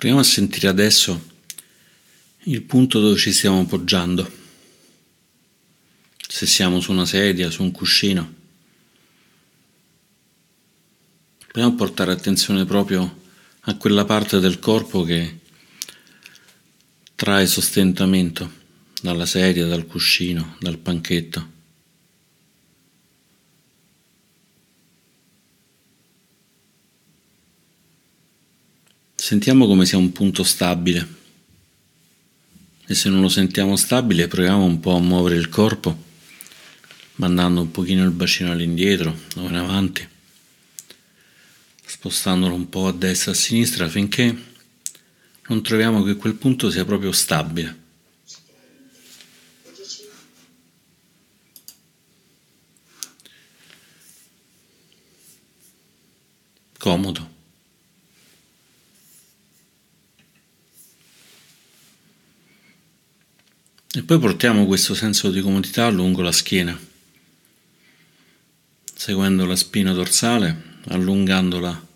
Proviamo a sentire adesso il punto dove ci stiamo appoggiando. Se siamo su una sedia, su un cuscino. Proviamo a portare attenzione proprio a quella parte del corpo che trae sostentamento dalla sedia, dal cuscino, dal panchetto. Sentiamo come sia un punto stabile e se non lo sentiamo stabile proviamo un po' a muovere il corpo mandando un pochino il bacino all'indietro o in avanti spostandolo un po' a destra e a sinistra finché non troviamo che quel punto sia proprio stabile. Comodo. E poi portiamo questo senso di comodità lungo la schiena, seguendo la spina dorsale, allungandola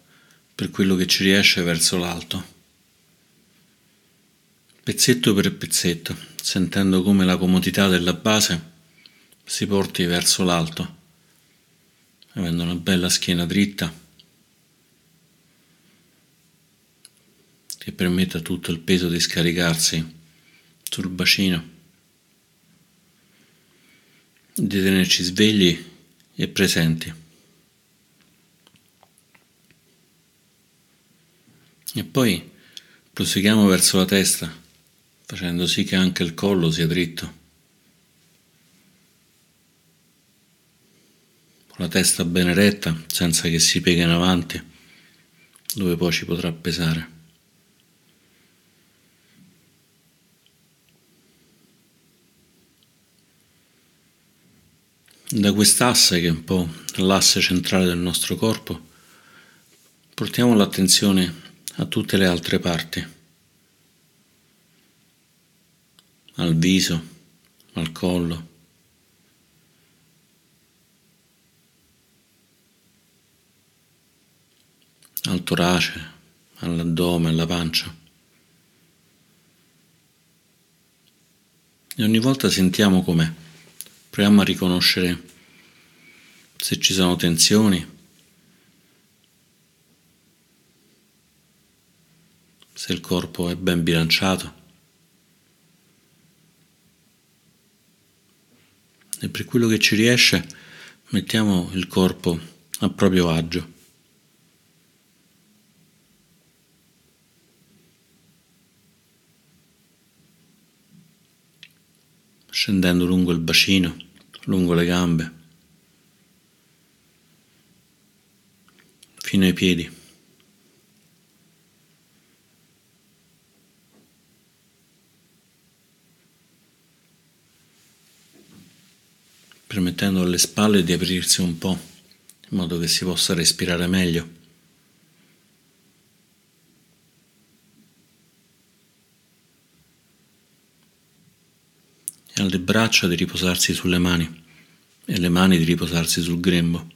per quello che ci riesce verso l'alto, pezzetto per pezzetto, sentendo come la comodità della base si porti verso l'alto, avendo una bella schiena dritta che permetta tutto il peso di scaricarsi sul bacino di tenerci svegli e presenti. E poi proseguiamo verso la testa, facendo sì che anche il collo sia dritto. Con la testa ben eretta, senza che si piega in avanti, dove poi ci potrà pesare. Da quest'asse che è un po' l'asse centrale del nostro corpo, portiamo l'attenzione a tutte le altre parti, al viso, al collo, al torace, all'addome, alla pancia. E ogni volta sentiamo com'è. Proviamo a riconoscere se ci sono tensioni, se il corpo è ben bilanciato. E per quello che ci riesce mettiamo il corpo a proprio agio. scendendo lungo il bacino, lungo le gambe, fino ai piedi. permettendo alle spalle di aprirsi un po' in modo che si possa respirare meglio. e alle braccia di riposarsi sulle mani e le mani di riposarsi sul grembo.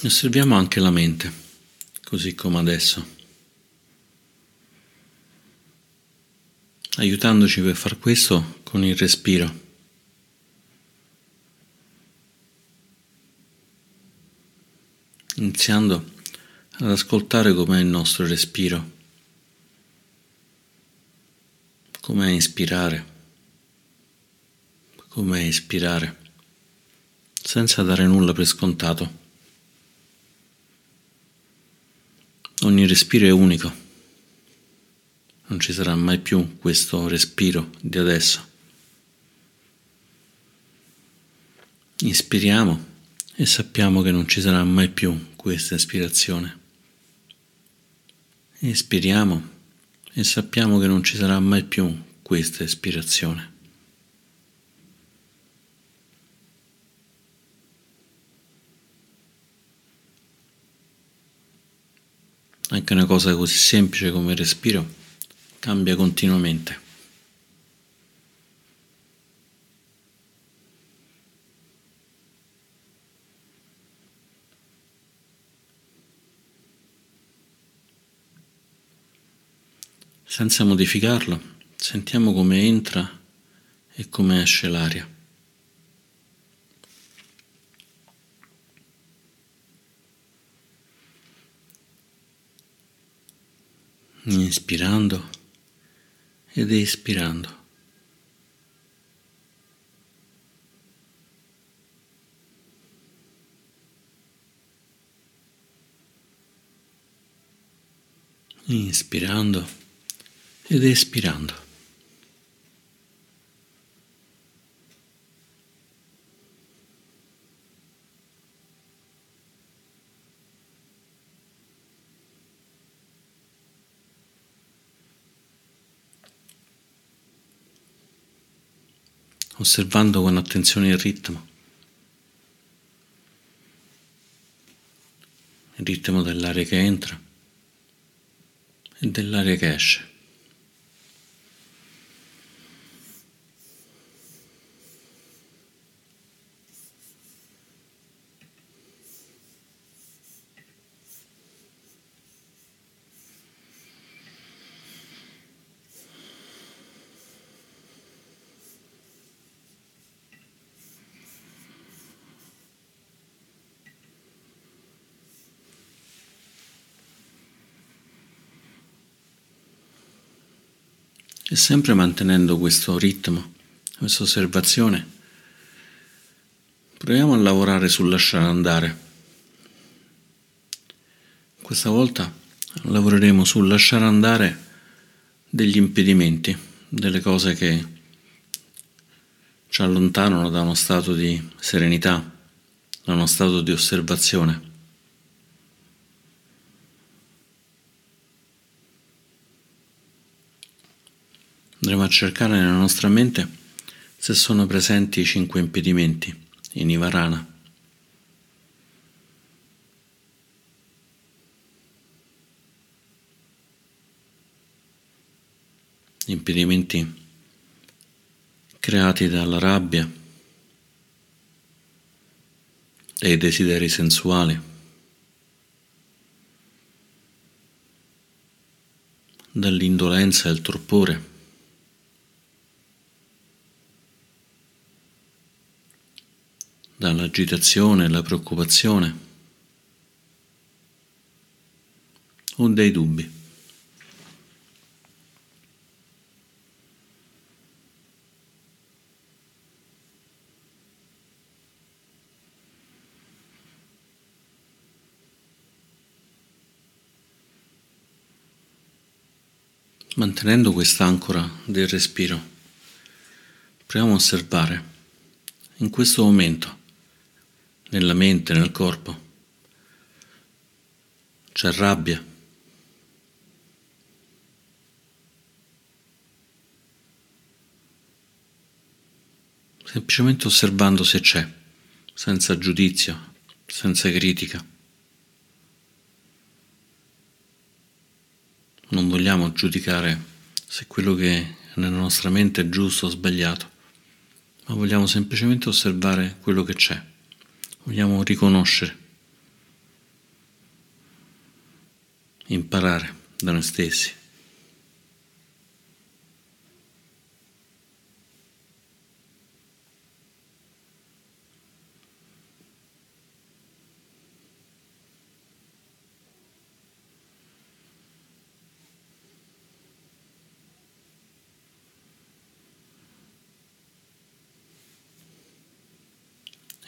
Osserviamo anche la mente, così come adesso, aiutandoci per far questo con il respiro. Iniziando ad ascoltare com'è il nostro respiro, com'è ispirare, com'è ispirare, senza dare nulla per scontato. Ogni respiro è unico, non ci sarà mai più questo respiro di adesso. Inspiriamo e sappiamo che non ci sarà mai più questa ispirazione. Espiriamo e sappiamo che non ci sarà mai più questa ispirazione. Anche una cosa così semplice come il respiro cambia continuamente. Senza modificarlo, sentiamo come entra e come esce l'aria. Inspirando ed espirando. Inspirando ed espirando. osservando con attenzione il ritmo, il ritmo dell'aria che entra e dell'aria che esce. E sempre mantenendo questo ritmo, questa osservazione, proviamo a lavorare sul lasciare andare. Questa volta lavoreremo sul lasciare andare degli impedimenti, delle cose che ci allontanano da uno stato di serenità, da uno stato di osservazione. Andremo a cercare nella nostra mente se sono presenti i cinque impedimenti in Ivarana. Impedimenti creati dalla rabbia, dai desideri sensuali, dall'indolenza e il torpore. Dall'agitazione la preoccupazione o dai dubbi. Mantenendo quest'ancora del respiro, proviamo a osservare in questo momento nella mente, nel corpo. C'è rabbia. Semplicemente osservando se c'è, senza giudizio, senza critica. Non vogliamo giudicare se quello che nella nostra mente è giusto o sbagliato, ma vogliamo semplicemente osservare quello che c'è vogliamo riconoscere, imparare da noi stessi.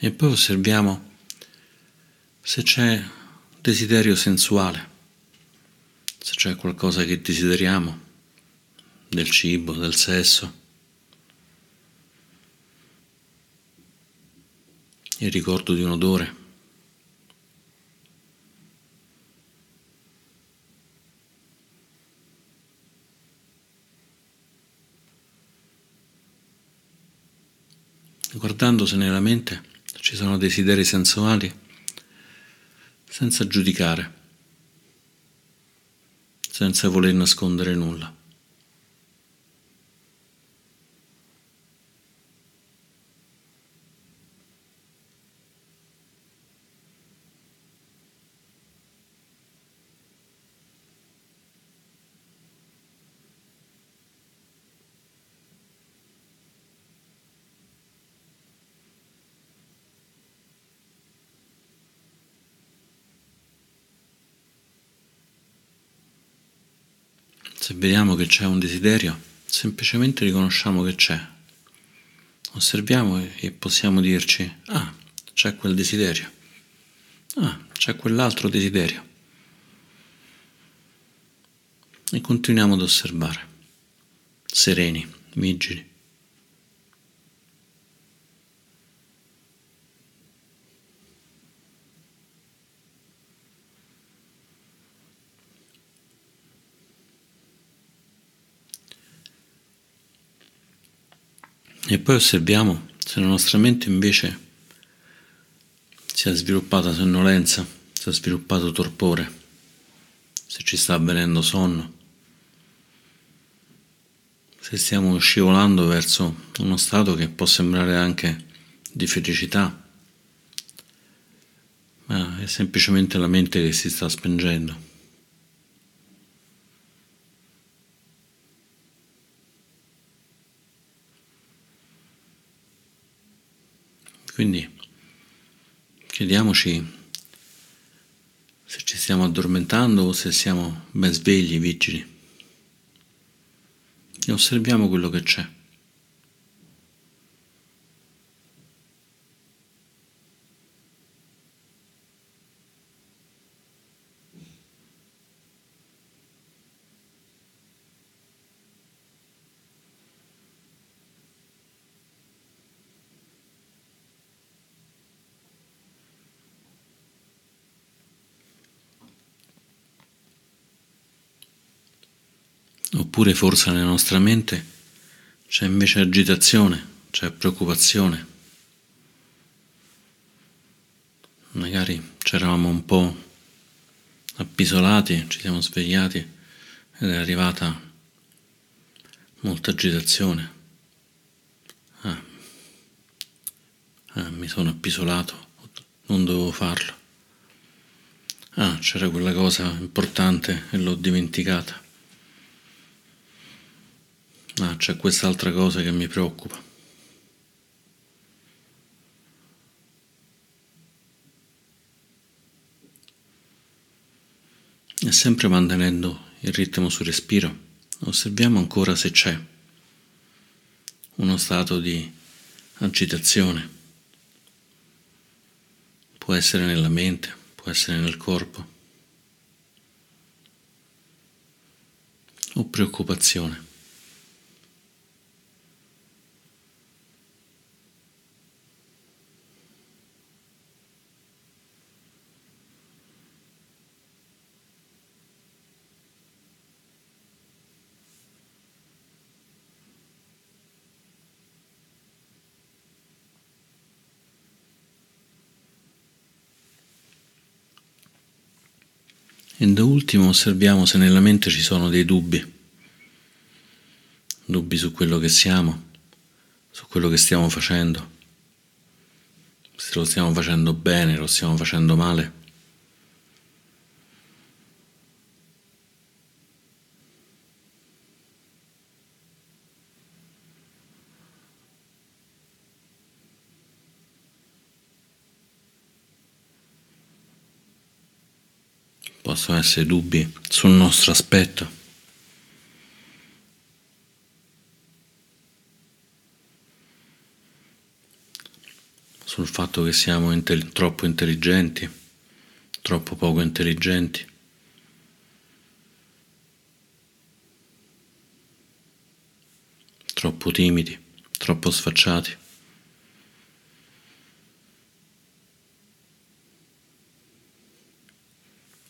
E poi osserviamo se c'è desiderio sensuale, se c'è qualcosa che desideriamo, del cibo, del sesso, il ricordo di un odore. Guardandosi nella mente ci sono desideri sensuali senza giudicare, senza voler nascondere nulla. Se vediamo che c'è un desiderio, semplicemente riconosciamo che c'è. Osserviamo e possiamo dirci, ah, c'è quel desiderio. Ah, c'è quell'altro desiderio. E continuiamo ad osservare, sereni, vigili. E poi osserviamo se la nostra mente invece si è sviluppata sonnolenza, si è sviluppato torpore, se ci sta avvenendo sonno, se stiamo scivolando verso uno stato che può sembrare anche di felicità, ma è semplicemente la mente che si sta spengendo. Quindi chiediamoci se ci stiamo addormentando o se siamo ben svegli, vigili e osserviamo quello che c'è. Oppure forse nella nostra mente c'è invece agitazione, c'è preoccupazione. Magari c'eravamo un po' appisolati, ci siamo svegliati ed è arrivata molta agitazione. Ah, ah, mi sono appisolato, non dovevo farlo. Ah, c'era quella cosa importante e l'ho dimenticata. Ah, c'è quest'altra cosa che mi preoccupa. E sempre mantenendo il ritmo sul respiro, osserviamo ancora se c'è uno stato di agitazione. Può essere nella mente, può essere nel corpo o preoccupazione. E da ultimo osserviamo se nella mente ci sono dei dubbi, dubbi su quello che siamo, su quello che stiamo facendo, se lo stiamo facendo bene, lo stiamo facendo male. Possono essere dubbi sul nostro aspetto. sul fatto che siamo intelli- troppo intelligenti, troppo poco intelligenti. troppo timidi, troppo sfacciati.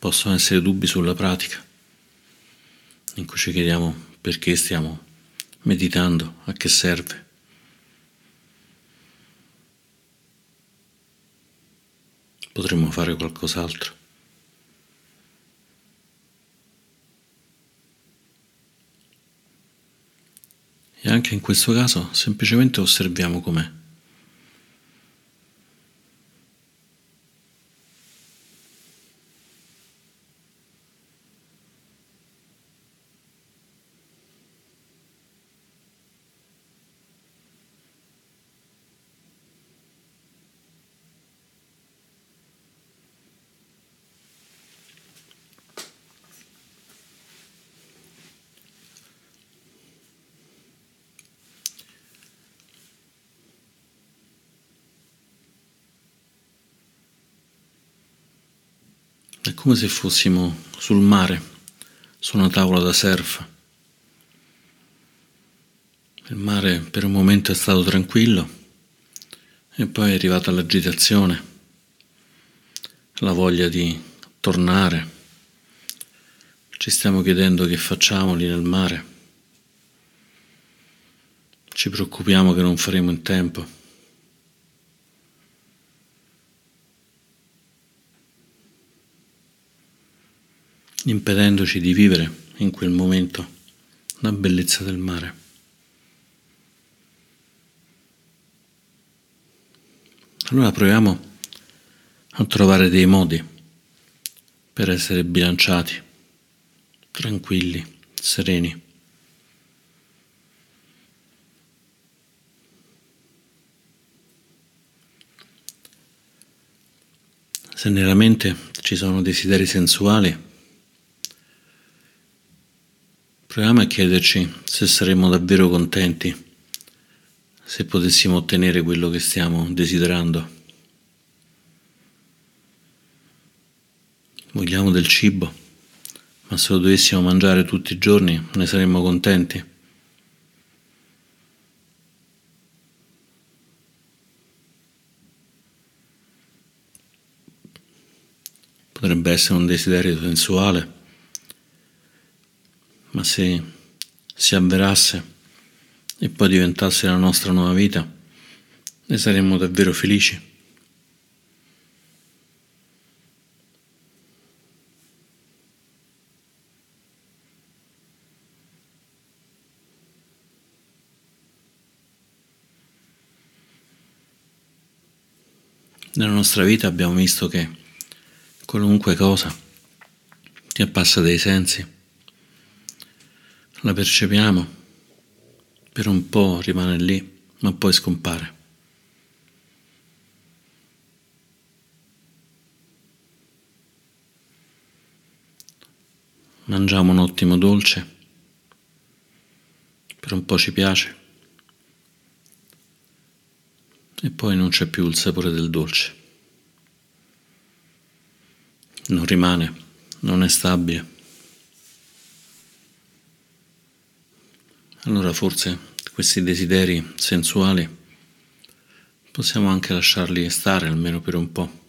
Possono essere dubbi sulla pratica, in cui ci chiediamo perché stiamo meditando, a che serve. Potremmo fare qualcos'altro. E anche in questo caso semplicemente osserviamo com'è. Come se fossimo sul mare, su una tavola da surf. Il mare per un momento è stato tranquillo e poi è arrivata l'agitazione, la voglia di tornare. Ci stiamo chiedendo che facciamo lì nel mare. Ci preoccupiamo che non faremo in tempo. Impedendoci di vivere in quel momento la bellezza del mare. Allora proviamo a trovare dei modi per essere bilanciati, tranquilli, sereni. Se nella mente ci sono desideri sensuali, Proviamo a chiederci se saremmo davvero contenti se potessimo ottenere quello che stiamo desiderando. Vogliamo del cibo, ma se lo dovessimo mangiare tutti i giorni ne saremmo contenti. Potrebbe essere un desiderio sensuale ma se si avverasse e poi diventasse la nostra nuova vita, ne saremmo davvero felici. Nella nostra vita abbiamo visto che qualunque cosa ti appassa dai sensi la percepiamo, per un po' rimane lì, ma poi scompare. Mangiamo un ottimo dolce, per un po' ci piace, e poi non c'è più il sapore del dolce. Non rimane, non è stabile. Allora forse questi desideri sensuali possiamo anche lasciarli stare almeno per un po'.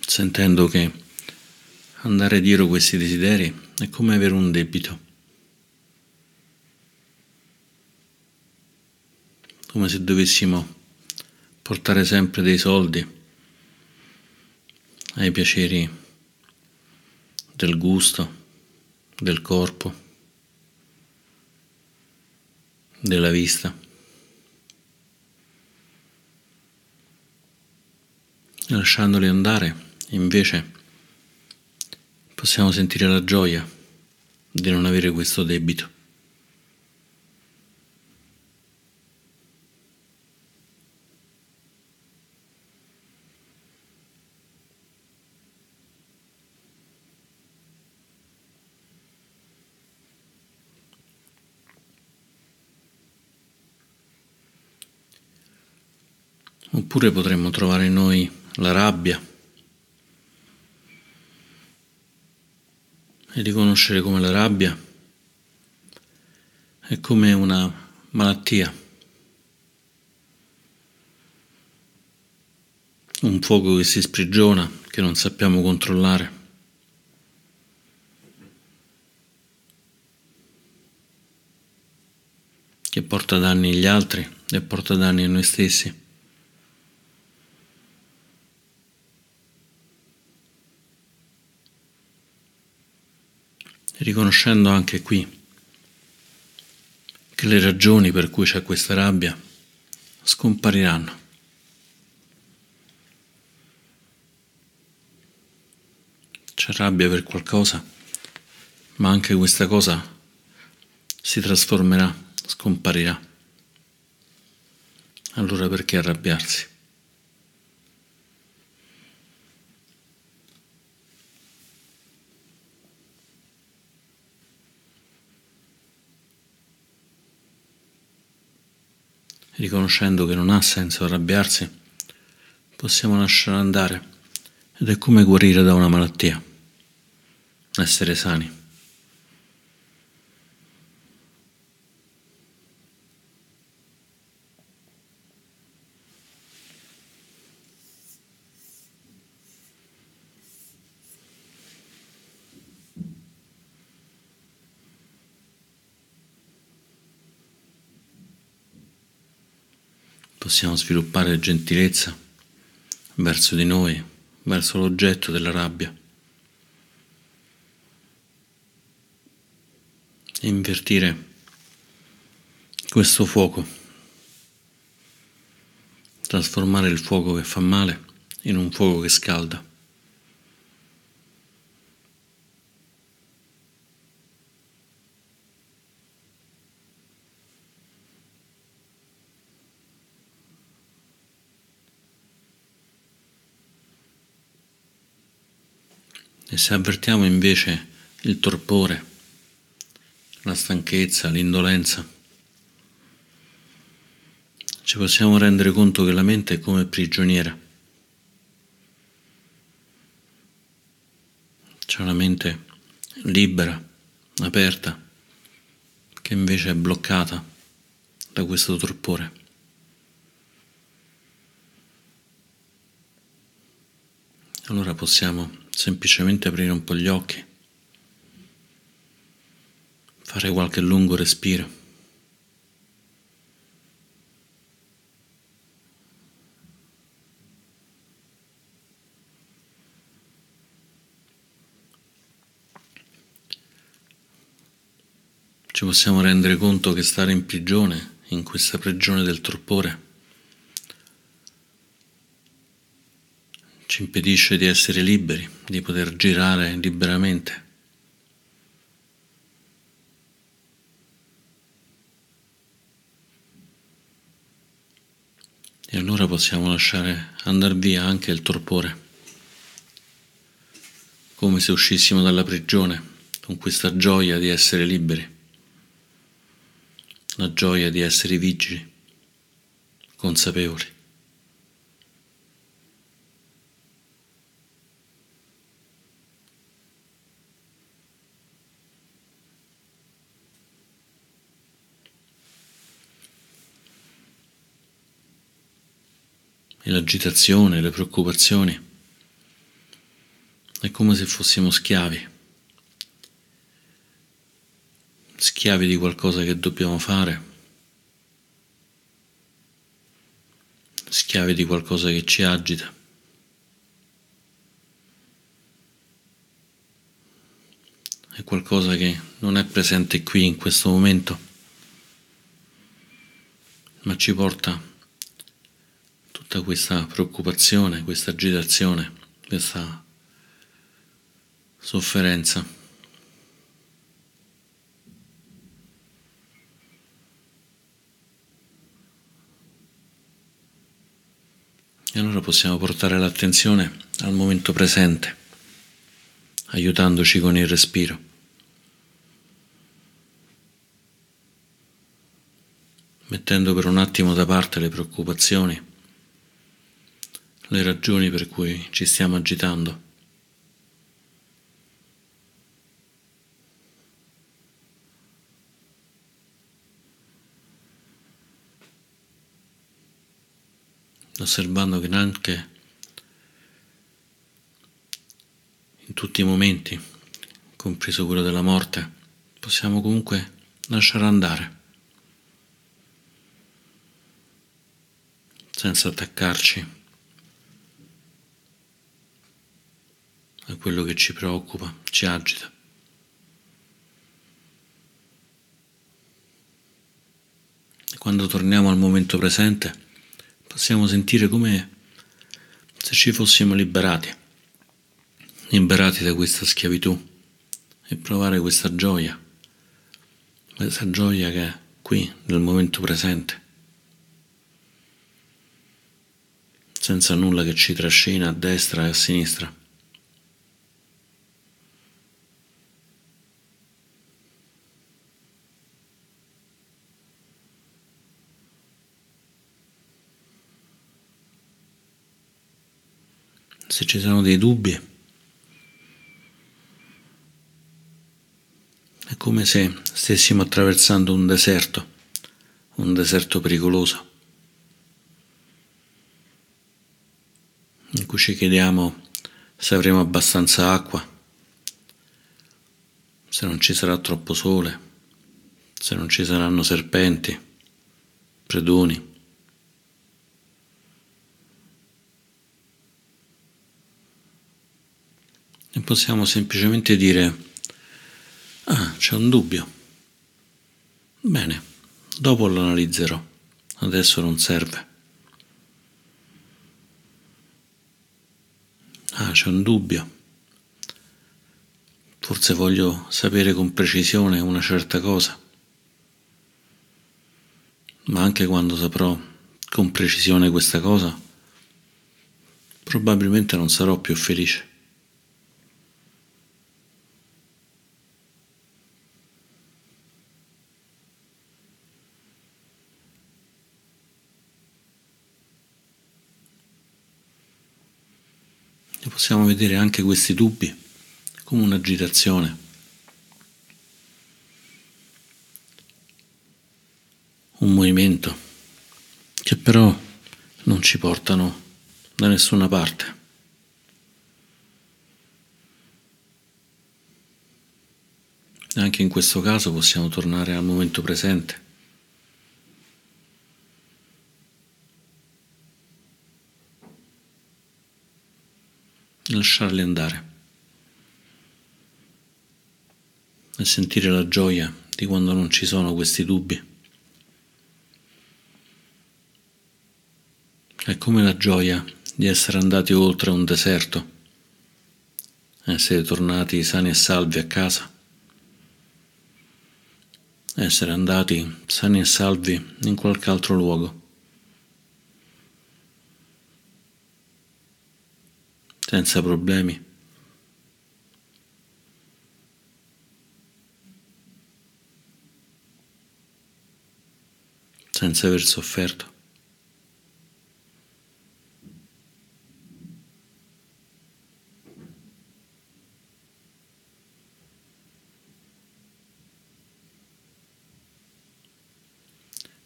Sentendo che andare dietro questi desideri è come avere un debito, come se dovessimo portare sempre dei soldi ai piaceri del gusto, del corpo, della vista. lasciandoli andare, invece, possiamo sentire la gioia di non avere questo debito. Oppure potremmo trovare in noi la rabbia e riconoscere come la rabbia è come una malattia, un fuoco che si sprigiona, che non sappiamo controllare. che porta danni agli altri e porta danni a noi stessi. Riconoscendo anche qui che le ragioni per cui c'è questa rabbia scompariranno. C'è rabbia per qualcosa, ma anche questa cosa si trasformerà, scomparirà. Allora perché arrabbiarsi? Riconoscendo che non ha senso arrabbiarsi, possiamo lasciare andare ed è come guarire da una malattia, essere sani. Possiamo sviluppare gentilezza verso di noi, verso l'oggetto della rabbia. E invertire questo fuoco, trasformare il fuoco che fa male in un fuoco che scalda. E se avvertiamo invece il torpore, la stanchezza, l'indolenza, ci possiamo rendere conto che la mente è come prigioniera. C'è una mente libera, aperta, che invece è bloccata da questo torpore. Allora possiamo semplicemente aprire un po' gli occhi, fare qualche lungo respiro. Ci possiamo rendere conto che stare in prigione, in questa prigione del torpore, ci impedisce di essere liberi, di poter girare liberamente. E allora possiamo lasciare andare via anche il torpore, come se uscissimo dalla prigione con questa gioia di essere liberi, la gioia di essere vigili, consapevoli. E l'agitazione, le preoccupazioni. È come se fossimo schiavi, schiavi di qualcosa che dobbiamo fare, schiavi di qualcosa che ci agita. È qualcosa che non è presente qui in questo momento, ma ci porta tutta questa preoccupazione, questa agitazione, questa sofferenza. E allora possiamo portare l'attenzione al momento presente, aiutandoci con il respiro. Mettendo per un attimo da parte le preoccupazioni le ragioni per cui ci stiamo agitando. osservando che anche in tutti i momenti, compreso quello della morte, possiamo comunque lasciare andare, senza attaccarci a quello che ci preoccupa, ci agita. Quando torniamo al momento presente possiamo sentire come se ci fossimo liberati, liberati da questa schiavitù e provare questa gioia, questa gioia che è qui nel momento presente, senza nulla che ci trascina a destra e a sinistra. Se ci sono dei dubbi, è come se stessimo attraversando un deserto, un deserto pericoloso, in cui ci chiediamo se avremo abbastanza acqua, se non ci sarà troppo sole, se non ci saranno serpenti, predoni. E possiamo semplicemente dire, ah, c'è un dubbio. Bene, dopo lo analizzerò, adesso non serve. Ah, c'è un dubbio. Forse voglio sapere con precisione una certa cosa, ma anche quando saprò con precisione questa cosa, probabilmente non sarò più felice. E possiamo vedere anche questi dubbi come un'agitazione. Un movimento che però non ci portano da nessuna parte. Anche in questo caso possiamo tornare al momento presente. Lasciarli andare. e sentire la gioia di quando non ci sono questi dubbi. È come la gioia di essere andati oltre un deserto, essere tornati sani e salvi a casa, essere andati sani e salvi in qualche altro luogo. Senza problemi. senza aver sofferto.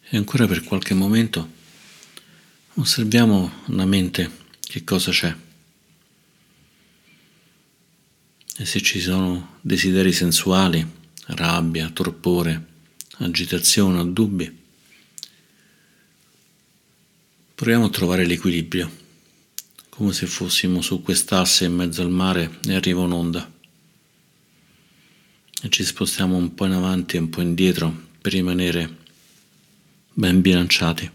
E ancora per qualche momento osserviamo la mente che cosa c'è e se ci sono desideri sensuali, rabbia, torpore, agitazione o dubbi. Proviamo a trovare l'equilibrio, come se fossimo su quest'asse in mezzo al mare e arriva un'onda. E ci spostiamo un po' in avanti e un po' indietro per rimanere ben bilanciati.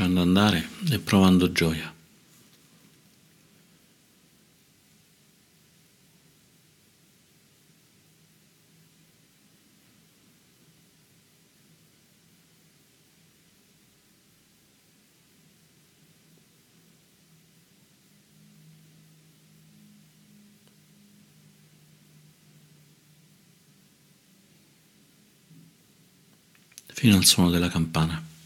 Lasciando andare e provando gioia. fino al suono della campana.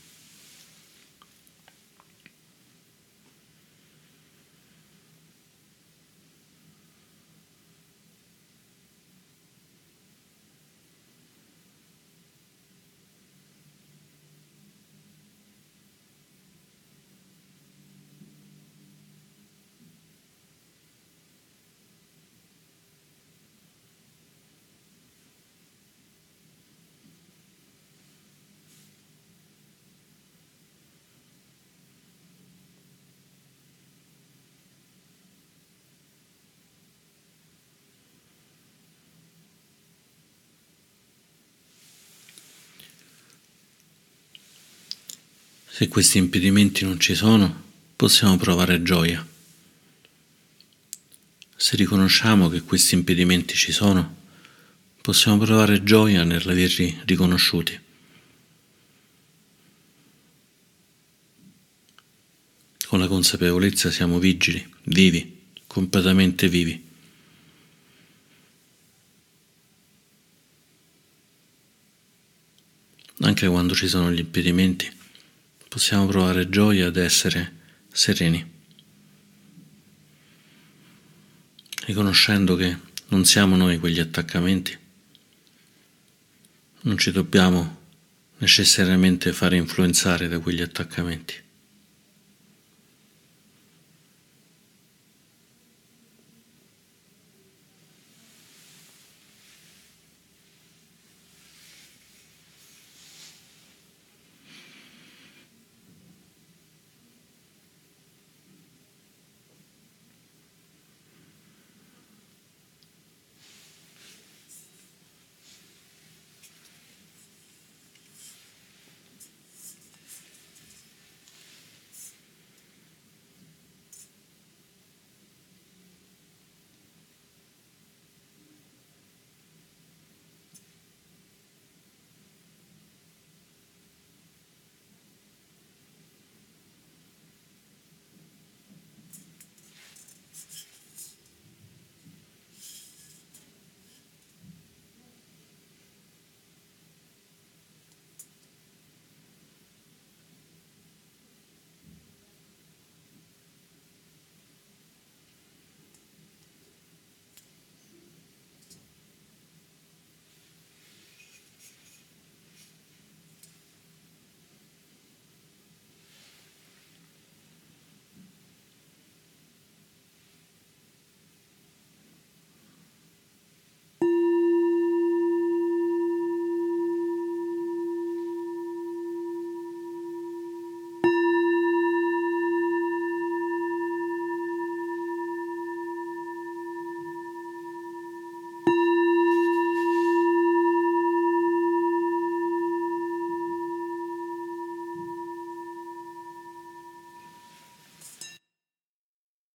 Se questi impedimenti non ci sono, possiamo provare gioia. Se riconosciamo che questi impedimenti ci sono, possiamo provare gioia nell'averli riconosciuti. Con la consapevolezza siamo vigili, vivi, completamente vivi. Anche quando ci sono gli impedimenti, possiamo provare gioia ad essere sereni, riconoscendo che non siamo noi quegli attaccamenti, non ci dobbiamo necessariamente fare influenzare da quegli attaccamenti.